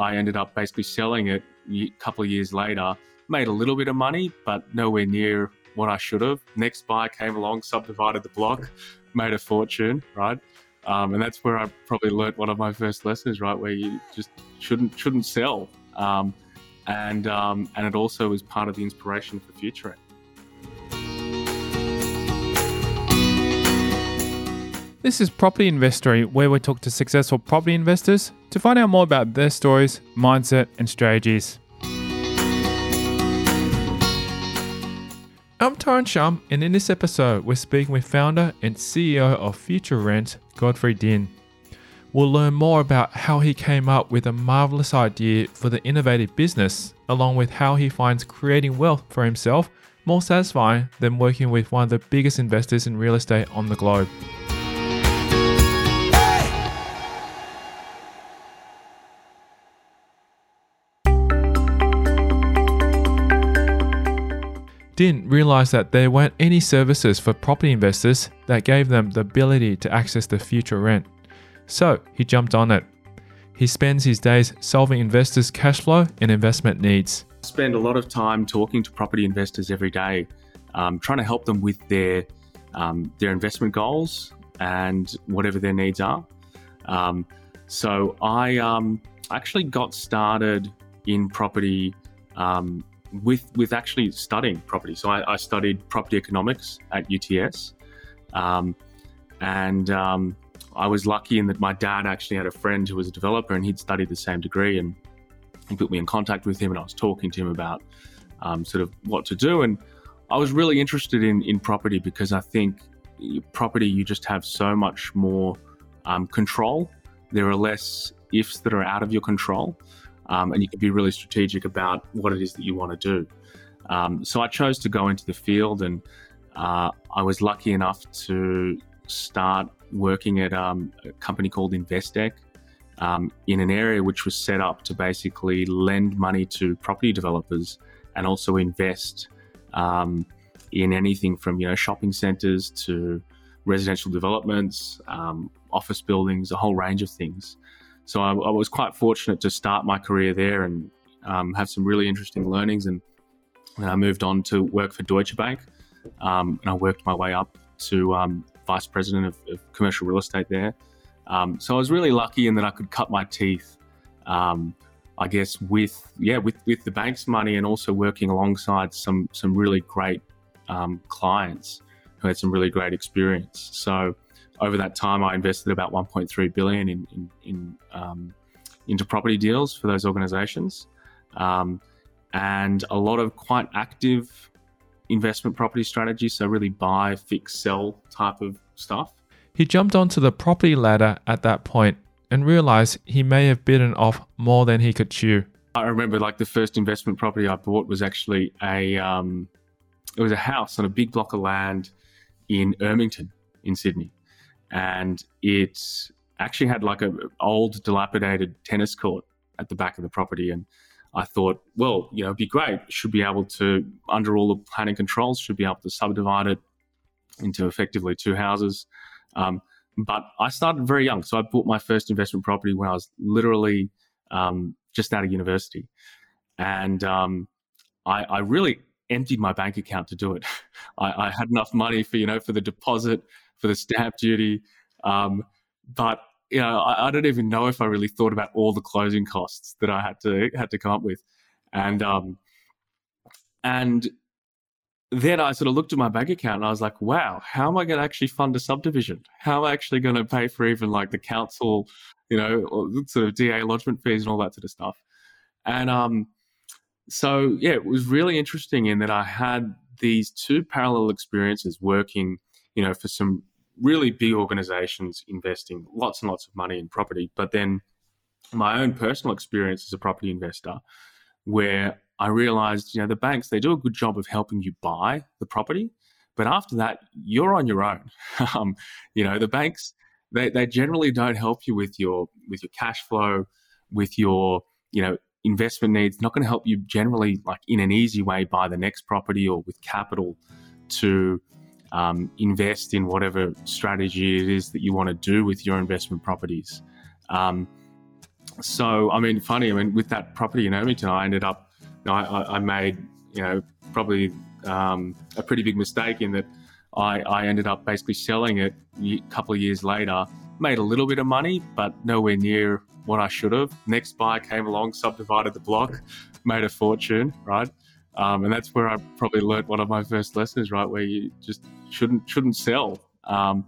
I ended up basically selling it a couple of years later. Made a little bit of money, but nowhere near what I should have. Next buyer came along, subdivided the block, made a fortune, right? Um, and that's where I probably learnt one of my first lessons, right? Where you just shouldn't shouldn't sell, um, and um, and it also was part of the inspiration for Future. This is Property Investory, where we talk to successful property investors to find out more about their stories, mindset, and strategies. I'm Tyron Shum, and in this episode, we're speaking with founder and CEO of Futurerent, Godfrey Dinh. We'll learn more about how he came up with a marvelous idea for the innovative business, along with how he finds creating wealth for himself more satisfying than working with one of the biggest investors in real estate on the globe. Didn't realize that there weren't any services for property investors that gave them the ability to access the future rent. So he jumped on it. He spends his days solving investors' cash flow and investment needs. Spend a lot of time talking to property investors every day, um, trying to help them with their um, their investment goals and whatever their needs are. Um, so I um, actually got started in property um, with with actually studying property. So I, I studied property economics at UTS, um, and um, I was lucky in that my dad actually had a friend who was a developer, and he'd studied the same degree, and he put me in contact with him, and I was talking to him about um, sort of what to do, and I was really interested in in property because I think property you just have so much more um, control. There are less ifs that are out of your control um, and you can be really strategic about what it is that you want to do. Um, so I chose to go into the field, and uh, I was lucky enough to start working at um, a company called Investec um, in an area which was set up to basically lend money to property developers and also invest um, in anything from you know shopping centres to residential developments, um, office buildings, a whole range of things. So I, I was quite fortunate to start my career there and um, have some really interesting learnings. And, and, I moved on to work for Deutsche Bank, um, and I worked my way up to um, vice president of, of, commercial real estate there. Um, so I was really lucky in that I could cut my teeth. Um, I guess with yeah with with the bank's money and also working alongside some some really great um, clients who had some really great experience. So over that time, I invested about 1.3 billion in, in, in um, into property deals for those organizations, um, and a lot of quite active investment property strategies. So really buy, fix, sell type of stuff. He jumped onto the property ladder at that point and realized he may have bitten off more than he could chew. I remember like the first investment property I bought was actually a um, it was a house on a big block of land in Ermington in Sydney and it actually had like a old dilapidated tennis court at the back of the property and I thought, well, you know, it'd be great. Should be able to, under all the planning controls, should be able to subdivide it into effectively two houses. Um, but I started very young, so I bought my first investment property when I was literally um, just out of university, and um, I, I, really emptied my bank account to do it. I, I, had enough money for you know for the deposit, for the stamp duty. Um, but you know, I, I, don't even know if I really thought about all the closing costs that I had to had to come up with, and um, and then I sort of looked at my bank account and I was like, wow, how am I going to actually fund a subdivision? How am I actually going to pay for even like the council, you know, sort of DA lodgement fees and all that sort of stuff? And um, so yeah, it was really interesting in that I had these two parallel experiences working, you know, for some really big organizations investing lots and lots of money in property. But then my own personal experience as a property investor, where I realized, you know, the banks, they do a good job of helping you buy the property. But after that, you're on your own. um, you know, the banks, they, they generally don't help you with your with your cash flow, with your, you know, investment needs. Not going to help you generally like in an easy way buy the next property or with capital to um, invest in whatever strategy it is that you want to do with your investment properties. Um, so, I mean, funny. I mean, with that property in Ermington, I ended up, you know, I, I, made, you know, probably um, a pretty big mistake in that I, I ended up basically selling it a couple of years later. Made a little bit of money, but nowhere near what I should have. Next buyer came along, subdivided the block, made a fortune, right? Um, and that's where I probably learned one of my first lessons, right? Where you just shouldn't shouldn't sell. Um,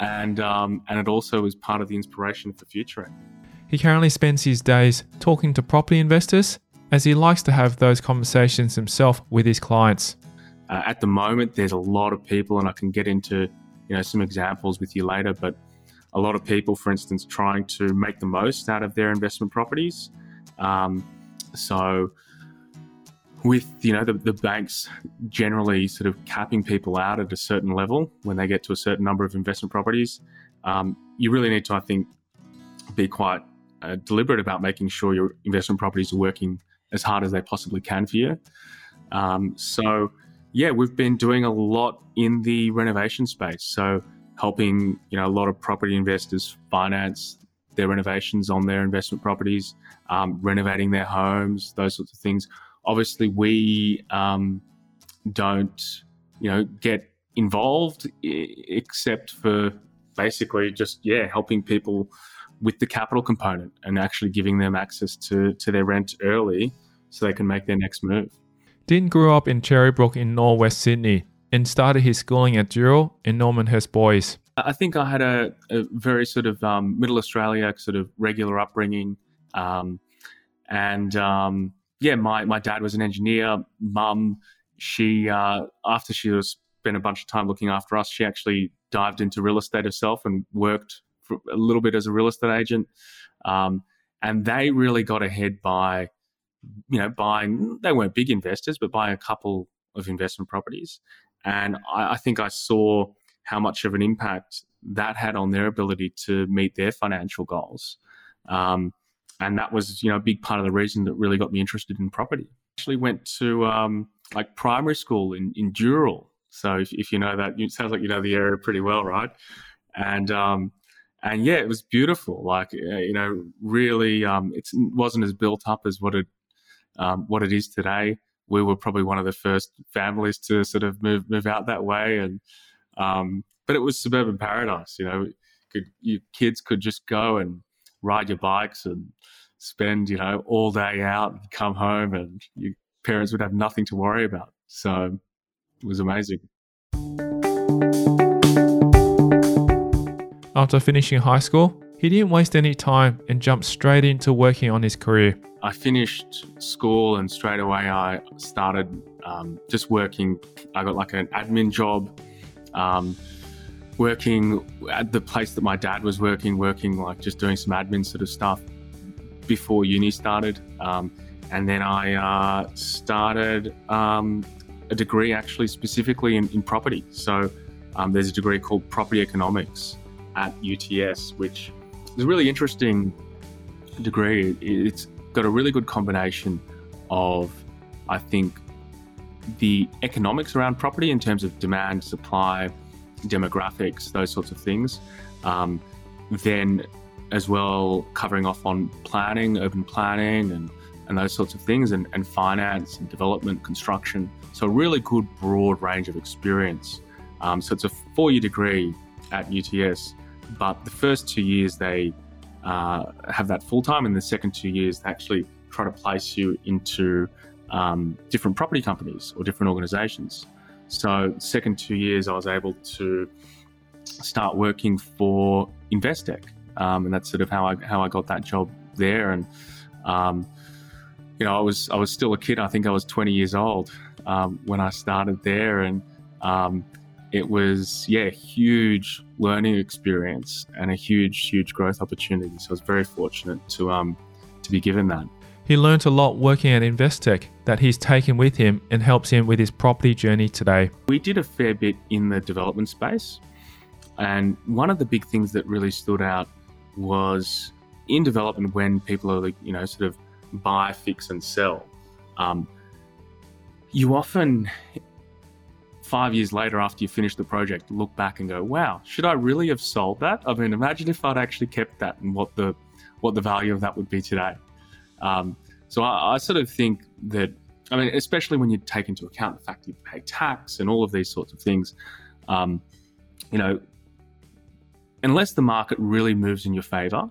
and um, and it also is part of the inspiration for Future. He currently spends his days talking to property investors as he likes to have those conversations himself with his clients. Uh, at the moment, there's a lot of people, and I can get into you know some examples with you later, but a lot of people, for instance, trying to make the most out of their investment properties. Um, so with you know the, the banks generally sort of capping people out at a certain level when they get to a certain number of investment properties um, you really need to i think be quite uh, deliberate about making sure your investment properties are working as hard as they possibly can for you. Um, so yeah we've been doing a lot in the renovation space. So helping you know a lot of property investors finance their renovations on their investment properties um, renovating their homes those sorts of things obviously we um, don't you know get involved except for basically just yeah helping people with the capital component and actually giving them access to to their rent early so they can make their next move. Dinh grew up in Cherrybrook in northwest Sydney and started his schooling at Dural in Normanhurst Boys. I think I had a, a very sort of um, middle Australia sort of regular upbringing, um, and um, yeah, my, my dad was an engineer. Mum, she, uh, after she was spent a bunch of time looking after us, she actually dived into real estate herself and worked for a little bit as a real estate agent. Um, and they really got ahead by, you know, buying, they weren't big investors, but buying a couple of investment properties. And I, I think I saw how much of an impact that had on their ability to meet their financial goals. Um, and that was you know a big part of the reason that really got me interested in property. I actually, went to um, like primary school in in Dural. So if, if you know that, it sounds like you know the area pretty well, right? And um, and yeah, it was beautiful. Like uh, you know, really, um, it wasn't as built up as what it um, what it is today. We were probably one of the first families to sort of move move out that way, and um, but it was suburban paradise. You know, could kids could just go and ride your bikes and spend, you know, all day out and come home and your parents would have nothing to worry about. So it was amazing. After finishing high school, he didn't waste any time and jumped straight into working on his career. I finished school and straight away I started um, just working. I got like an admin job. Um, working at the place that my dad was working, working like just doing some admin sort of stuff before uni started. Um, and then I uh, started um, a degree actually specifically in, in property. So um, there's a degree called property economics at UTS, which is a really interesting degree. It's got a really good combination of, I think, the economics around property in terms of demand, supply, demographics, those sorts of things. Um, then, as well, covering off on planning, urban planning, and, and those sorts of things, and, and finance and development, construction. So, a really good broad range of experience. Um, so, it's a four year degree at UTS, but the first two years they uh, have that full time, and the second two years they actually try to place you into um, different property companies or different organizations. So, second two years, I was able to start working for Investec, um, and that's sort of how I how I got that job there. And um, you know, I was I was still a kid. I think I was 20 years old um, when I started there, and um, it was yeah, huge learning experience and a huge huge growth opportunity. So I was very fortunate to um to be given that. He learnt a lot working at Investec that he's taken with him and helps him with his property journey today. We did a fair bit in the development space. And one of the big things that really stood out was in development when people are, you know, sort of buy, fix, and sell. Um, you often, five years later after you finish the project, look back and go, wow, should I really have sold that? I mean, imagine if I'd actually kept that and what the what the value of that would be today. Um, so I, I, sort of think that, I mean, especially when you take into account the fact you pay tax and all of these sorts of things, um, you know, unless the market really moves in your favor,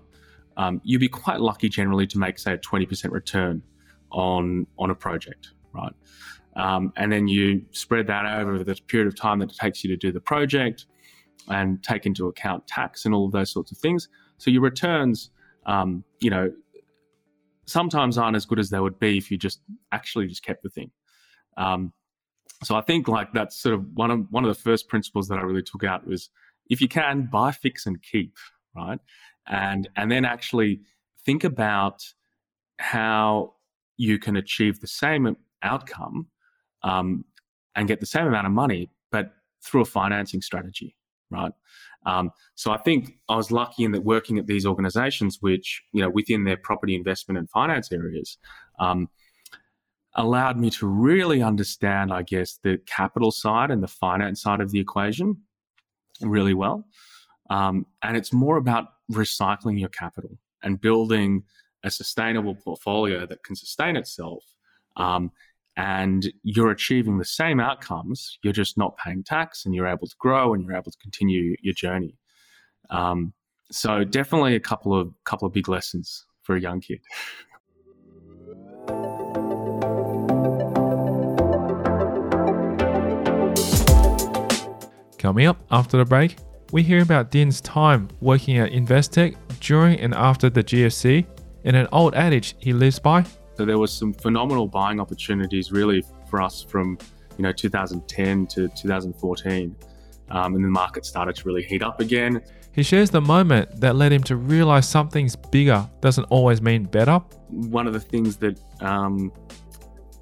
um, you'd be quite lucky generally to make, say, a 20% return on on a project, right? Um, and then you spread that over the period of time that it takes you to do the project and take into account tax and all of those sorts of things. So your returns, um, you know, sometimes aren't as good as they would be if you just actually just kept the thing. Um, so I think like that's sort of one of one of the first principles that I really took out was if you can buy, fix, and keep, right? And and then actually think about how you can achieve the same outcome um, and get the same amount of money, but through a financing strategy, right? Um, so I think I was lucky in that working at these organizations, which, you know, within their property investment and finance areas, um, allowed me to really understand, I guess, the capital side and the finance side of the equation really well. Um, and it's more about recycling your capital and building a sustainable portfolio that can sustain itself. Um, and you're achieving the same outcomes. You're just not paying tax, and you're able to grow and you're able to continue your journey. Um, so definitely a couple of couple of big lessons for a young kid. Coming up after the break, we hear about Dinh's time working at Investec during and after the GFC and an old adage he lives by. So there was some phenomenal buying opportunities really for us from you know 2010 to 2014, um, and the market started to really heat up again. He shares the moment that led him to realize something's bigger doesn't always mean better. One of the things that um,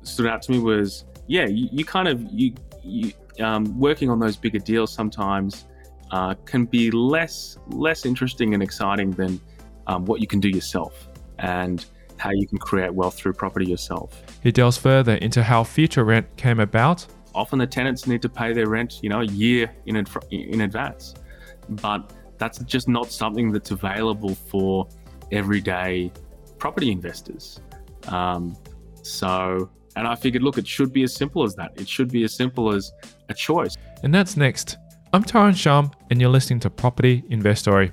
stood out to me was, yeah, you, you kind of you, you um, working on those bigger deals sometimes uh, can be less less interesting and exciting than um, what you can do yourself and how you can create wealth through property yourself. He delves further into how Futurerent came about. Often the tenants need to pay their rent, you know, a year in in advance, but that's just not something that's available for everyday property investors. Um, so and I figured, look, it should be as simple as that. It should be as simple as a choice. And that's next. I'm Tyron Shum, and you're listening to Property Investory.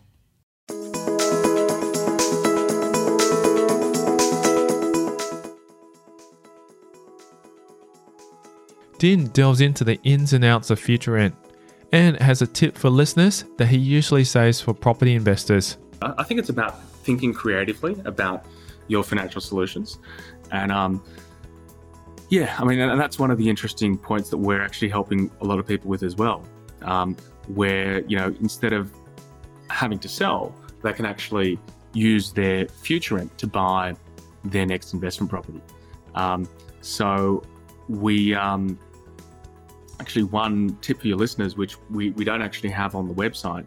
Dinh delves into the ins and outs of Futurerent and has a tip for listeners that he usually says for property investors. I think it's about thinking creatively about your financial solutions. And um, yeah, I mean, and that's one of the interesting points that we're actually helping a lot of people with as well. Um, where, you know, instead of having to sell, they can actually use their future rent to buy their next investment property. Um, so we, um, actually one tip for your listeners, which we, we don't actually have on the website,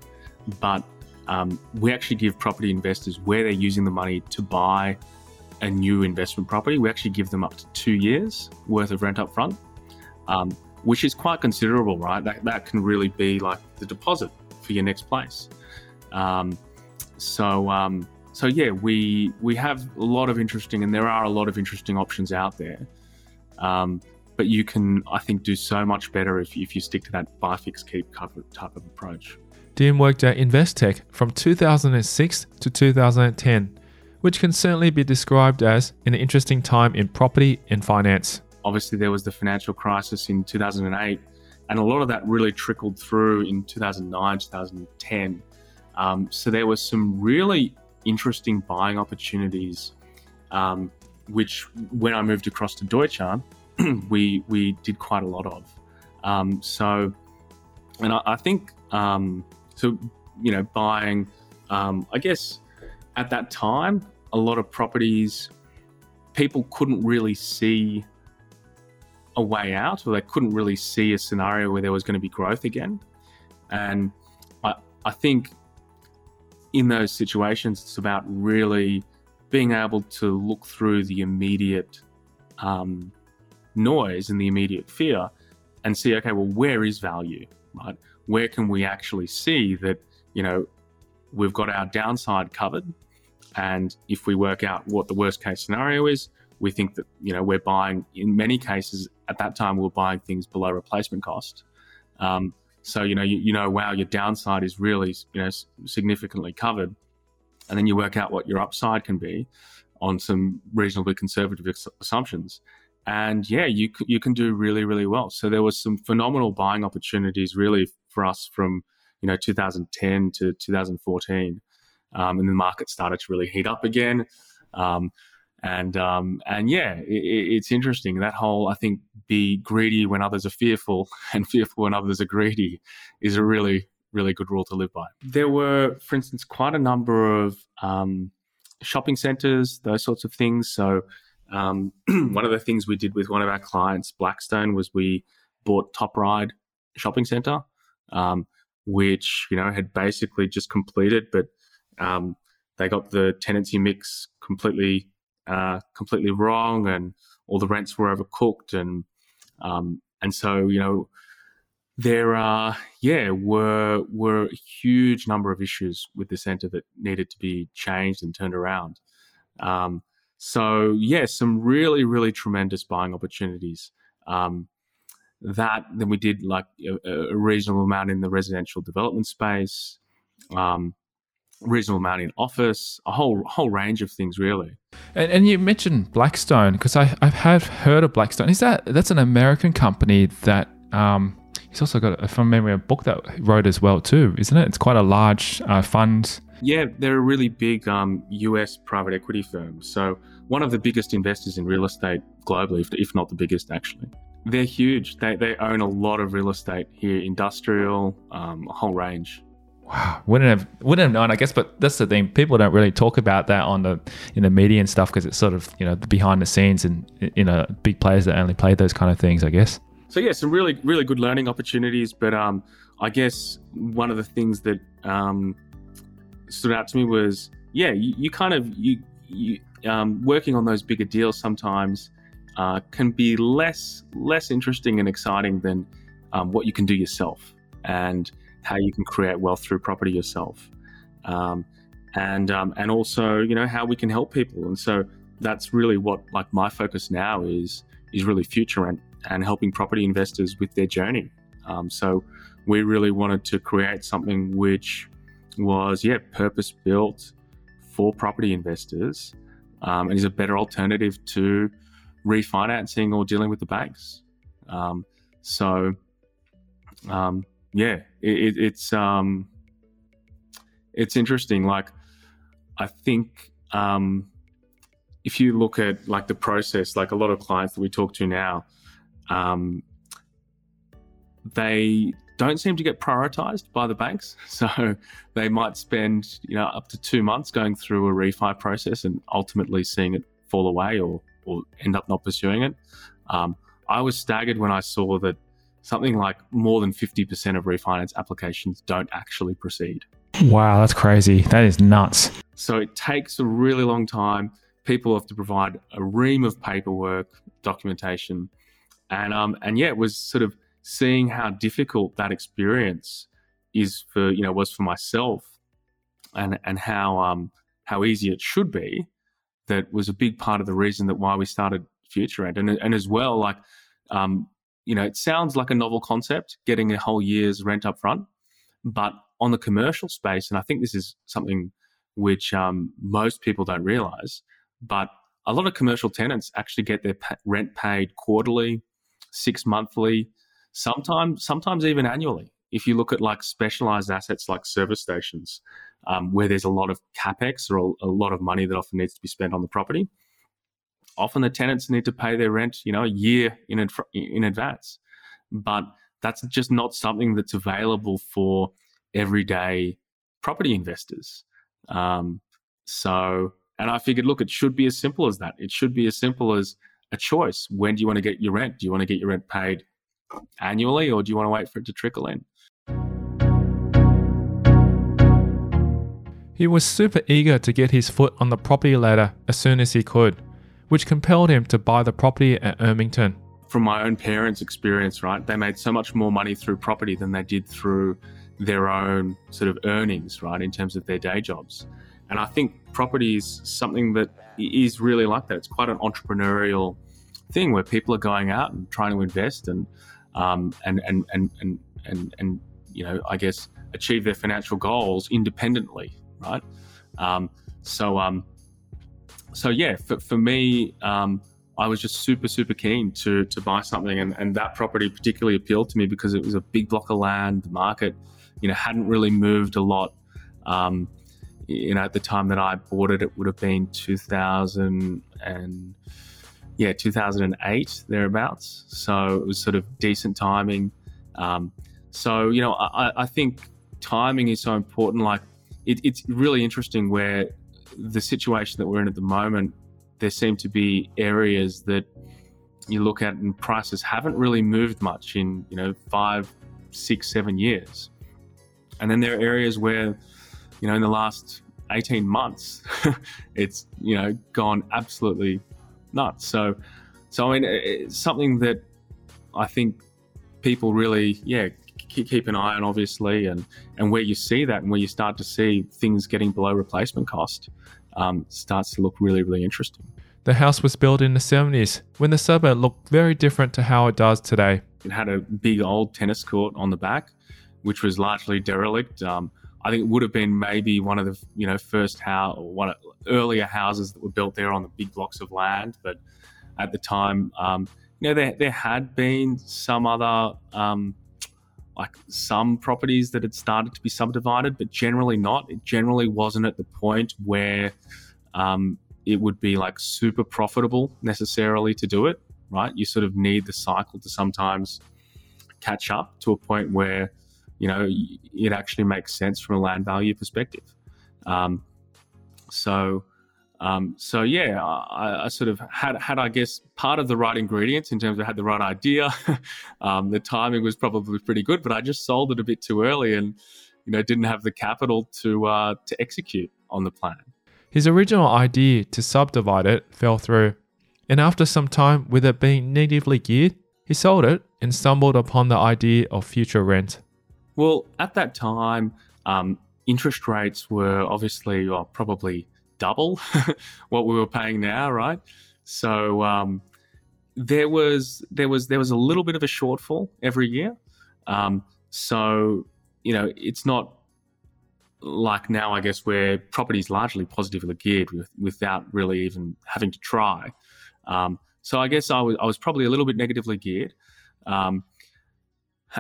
but um, we actually give property investors where they're using the money to buy a new investment property. We actually give them up to two years worth of rent up front, um, which is quite considerable, right? That, that can really be like the deposit for your next place. Um, so, um, so yeah, we we have a lot of interesting, and there are a lot of interesting options out there. But you can, I think, do so much better if, if you stick to that buy, fix, keep type of approach. Dinh worked at Investec from 2006 to 2010, which can certainly be described as an interesting time in property and finance. Obviously, there was the financial crisis in 2008, and a lot of that really trickled through in 2009, 2010. Um, so there was some really interesting buying opportunities um, which when I moved across to Deutsche, we we did quite a lot of. Um, so, and I, I think um, so. You know, buying. Um, I guess at that time, a lot of properties, people couldn't really see a way out, or they couldn't really see a scenario where there was going to be growth again. And I, I think in those situations, it's about really being able to look through the immediate um, noise and the immediate fear and see, okay, well, where is value, right? Where can we actually see that, you know, we've got our downside covered. And if we work out what the worst case scenario is, we think that, you know, we're buying, in many cases, at that time, we are buying things below replacement cost. Um, so, you know, you, you know, wow, your downside is really, you know, significantly covered and then you work out what your upside can be on some reasonably conservative assumptions. And yeah, you you can do really really well. So there was some phenomenal buying opportunities really for us from you know 2010 to 2014, um, and the market started to really heat up again. Um, and um, and yeah, it, it's interesting that whole I think be greedy when others are fearful and fearful when others are greedy is a really really good rule to live by. There were, for instance, quite a number of um, shopping centers, those sorts of things. So, um, one of the things we did with one of our clients, Blackstone, was we bought Top Ryde Shopping Center, um, which you know had basically just completed, but um, they got the tenancy mix completely uh, completely wrong, and all the rents were overcooked, and um, and so you know there are yeah were were a huge number of issues with the center that needed to be changed and turned around. Um, so yeah some really really tremendous buying opportunities um, that then we did like a, a, reasonable amount in the residential development space um, reasonable amount in office a whole whole range of things really and, and you mentioned blackstone because i i have heard of blackstone is that that's an american company that um, He's also got, from memory, a book that he wrote as well too, isn't it? It's quite a large uh, fund. Yeah, they're a really big um, US private equity firm. So one of the biggest investors in real estate globally, if, not the biggest, actually. They're huge. They, they own a lot of real estate here, industrial, um, a whole range. Wow, wouldn't have wouldn't have known, I guess. But that's the thing; people don't really talk about that on the in the media and stuff because it's sort of you know behind the scenes and you know big players that only play those kind of things. I guess so yeah, some really really good learning opportunities. But um, I guess one of the things that um, stood out to me was yeah, you, you kind of you, you um, working on those bigger deals sometimes uh, can be less less interesting and exciting than um, what you can do yourself and how you can create wealth through property yourself. Um, and um, and also you know how we can help people and so that's really what like my focus now is is really future and and helping property investors with their journey. Um, so we really wanted to create something which was, yeah, purpose built for property investors um, and is a better alternative to refinancing or dealing with the banks. Um, so, um, yeah, it, it's um, it's interesting. Like, I think um, if you look at like the process, like a lot of clients that we talk to now, um, they don't seem to get prioritized by the banks. So they might spend, you know, up to two months going through a refi process and ultimately seeing it fall away or, or end up not pursuing it. Um, I was staggered when I saw that something like more than 50% of refinance applications don't actually proceed. Wow, that's crazy. That is nuts. So it takes a really long time. People have to provide a ream of paperwork, documentation, and um and yeah, it was sort of seeing how difficult that experience is for you know was for myself, and and how um how easy it should be. That was a big part of the reason that why we started Futurerent, and and as well like um you know it sounds like a novel concept, getting a whole year's rent up front, but on the commercial space, and I think this is something which um, most people don't realize, but a lot of commercial tenants actually get their rent paid quarterly six monthly, sometimes sometimes even annually. If you look at like specialized assets like service stations, um, where there's a lot of capex or a, lot of money that often needs to be spent on the property, often the tenants need to pay their rent, you know, a year in in advance. But that's just not something that's available for everyday property investors. Um, so, and I figured, look, it should be as simple as that. It should be as simple as a choice. When do you want to get your rent? Do you want to get your rent paid annually, or do you want to wait for it to trickle in? He was super eager to get his foot on the property ladder as soon as he could, which compelled him to buy the property at Ermington. From my own parents' experience, right, they made so much more money through property than they did through their own sort of earnings, right, in terms of their day jobs. And I think property is something that is really like that. It's quite an entrepreneurial thing where people are going out and trying to invest and um, and, and, and and and and you know, I guess achieve their financial goals independently right? Um, so, um, so yeah, for, for me, um, I was just super, super keen to to buy something, and, and that property particularly appealed to me because it was a big block of land. The market, you know, hadn't really moved a lot. Um, you know, at the time that I bought it, it would have been 2000 and yeah, 2008 thereabouts. So it was sort of decent timing. Um, so you know, I, I think timing is so important. Like it, it's really interesting where the situation that we're in at the moment, there seem to be areas that you look at and prices haven't really moved much in, you know, five, six, seven years. And then there are areas where, you know, in the last 18 months, it's, you know, gone absolutely nuts. So, so I mean, it's something that I think people really, yeah, keep an eye on, obviously, and and where you see that and where you start to see things getting below replacement cost, um, starts to look really, really interesting. The house was built in the 70s when the suburb looked very different to how it does today. It had a big old tennis court on the back, which was largely derelict. Um, I think it would have been maybe one of the you know first house or one of earlier houses that were built there on the big blocks of land. But at the time, um, you know, there there had been some other um, like some properties that had started to be subdivided, but generally not. It generally wasn't at the point where um, it would be like super profitable necessarily to do it, right? You sort of need the cycle to sometimes catch up to a point where, you know, it actually makes sense from a land value perspective. Um, so, um, so yeah, I, I, sort of had had I guess part of the right ingredients in terms of had the right idea. um, the timing was probably pretty good, but I just sold it a bit too early, and you know didn't have the capital to uh, to execute on the plan. His original idea to subdivide it fell through, and after some time with it being negatively geared, he sold it and stumbled upon the idea of Futurerent. Well, at that time, um, interest rates were obviously, well, probably double what we were paying now, right? So um, there was there was there was a little bit of a shortfall every year. Um, so you know, it's not like now, I guess, where property is largely positively geared with, without really even having to try. Um, so I guess I was I was probably a little bit negatively geared. Um,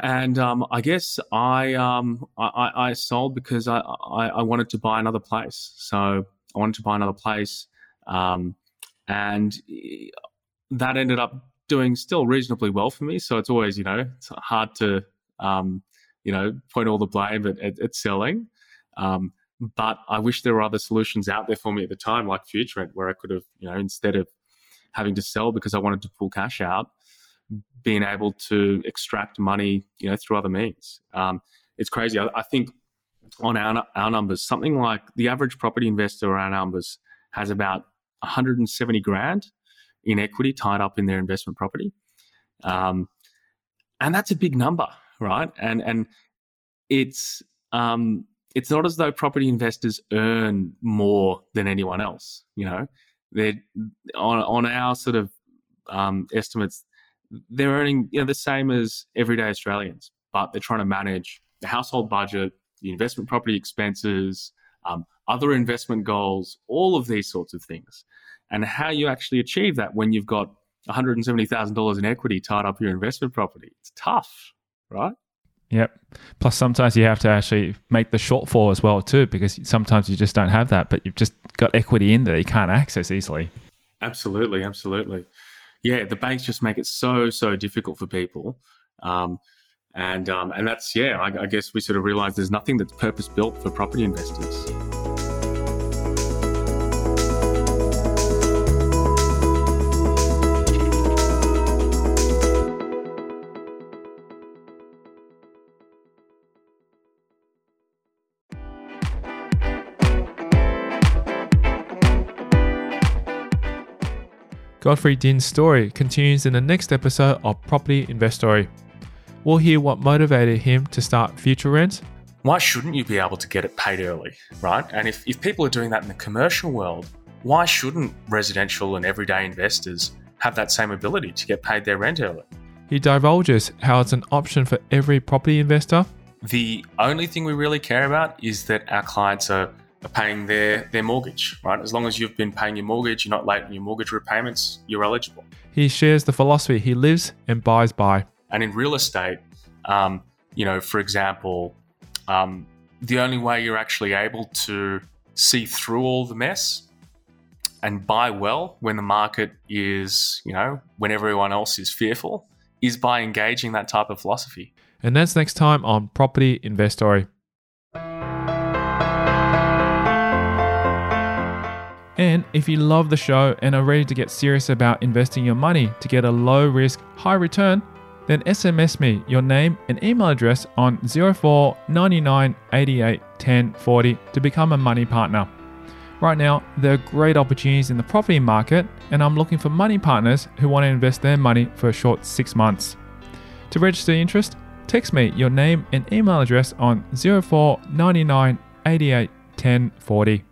and um, I guess I, um, I, I sold because I, I, I, wanted to buy another place. So I wanted to buy another place. Um, and that ended up doing still reasonably well for me. So it's always, you know, it's hard to, um, you know, point all the blame at, at, at selling. Um, but I wish there were other solutions out there for me at the time, like Futurerent, where I could have, you know, instead of having to sell because I wanted to pull cash out, being able to extract money, you know, through other means. Um, it's crazy. I, I think on our, our numbers, something like the average property investor on our numbers has about 170 grand in equity tied up in their investment property. Um, and that's a big number, right? And, and it's, um, it's not as though property investors earn more than anyone else. You know, they're on, on our sort of um, estimates, they're earning you know the same as everyday Australians, but they're trying to manage the household budget, the investment property expenses, um, other investment goals, all of these sorts of things. And how you actually achieve that when you've got $170,000 in equity tied up your investment property. It's tough, right? Yep. Plus, sometimes you have to actually make the shortfall as well, too, because sometimes you just don't have that, but you've just got equity in there you can't access easily. Absolutely, absolutely. Yeah, the banks just make it so so difficult for people, um, and um, and that's yeah. I, I guess we sort of realize there's nothing that's purpose built for property investors. Godfrey Dinh's story continues in the next episode of Property Investory. We'll hear what motivated him to start Futurerent. Why shouldn't you be able to get it paid early, right? And if, if people are doing that in the commercial world, why shouldn't residential and everyday investors have that same ability to get paid their rent early? He divulges how it's an option for every property investor. The only thing we really care about is that our clients are are paying their, their mortgage, right? As long as you've been paying your mortgage, you're not late on your mortgage repayments, you're eligible. He shares the philosophy he lives and buys by. And in real estate, um, you know, for example, um, the only way you're actually able to see through all the mess and buy well when the market is, you know, when everyone else is fearful is by engaging that type of philosophy. And that's next time on Property Investory. And if you love the show and are ready to get serious about investing your money to get a low risk, high return, then SMS me your name and email address on 04 99 88 10 40 to become a money partner. Right now, there are great opportunities in the property market, and I'm looking for money partners who want to invest their money for a short six months. To register interest, text me your name and email address on 04 99 88 10 40.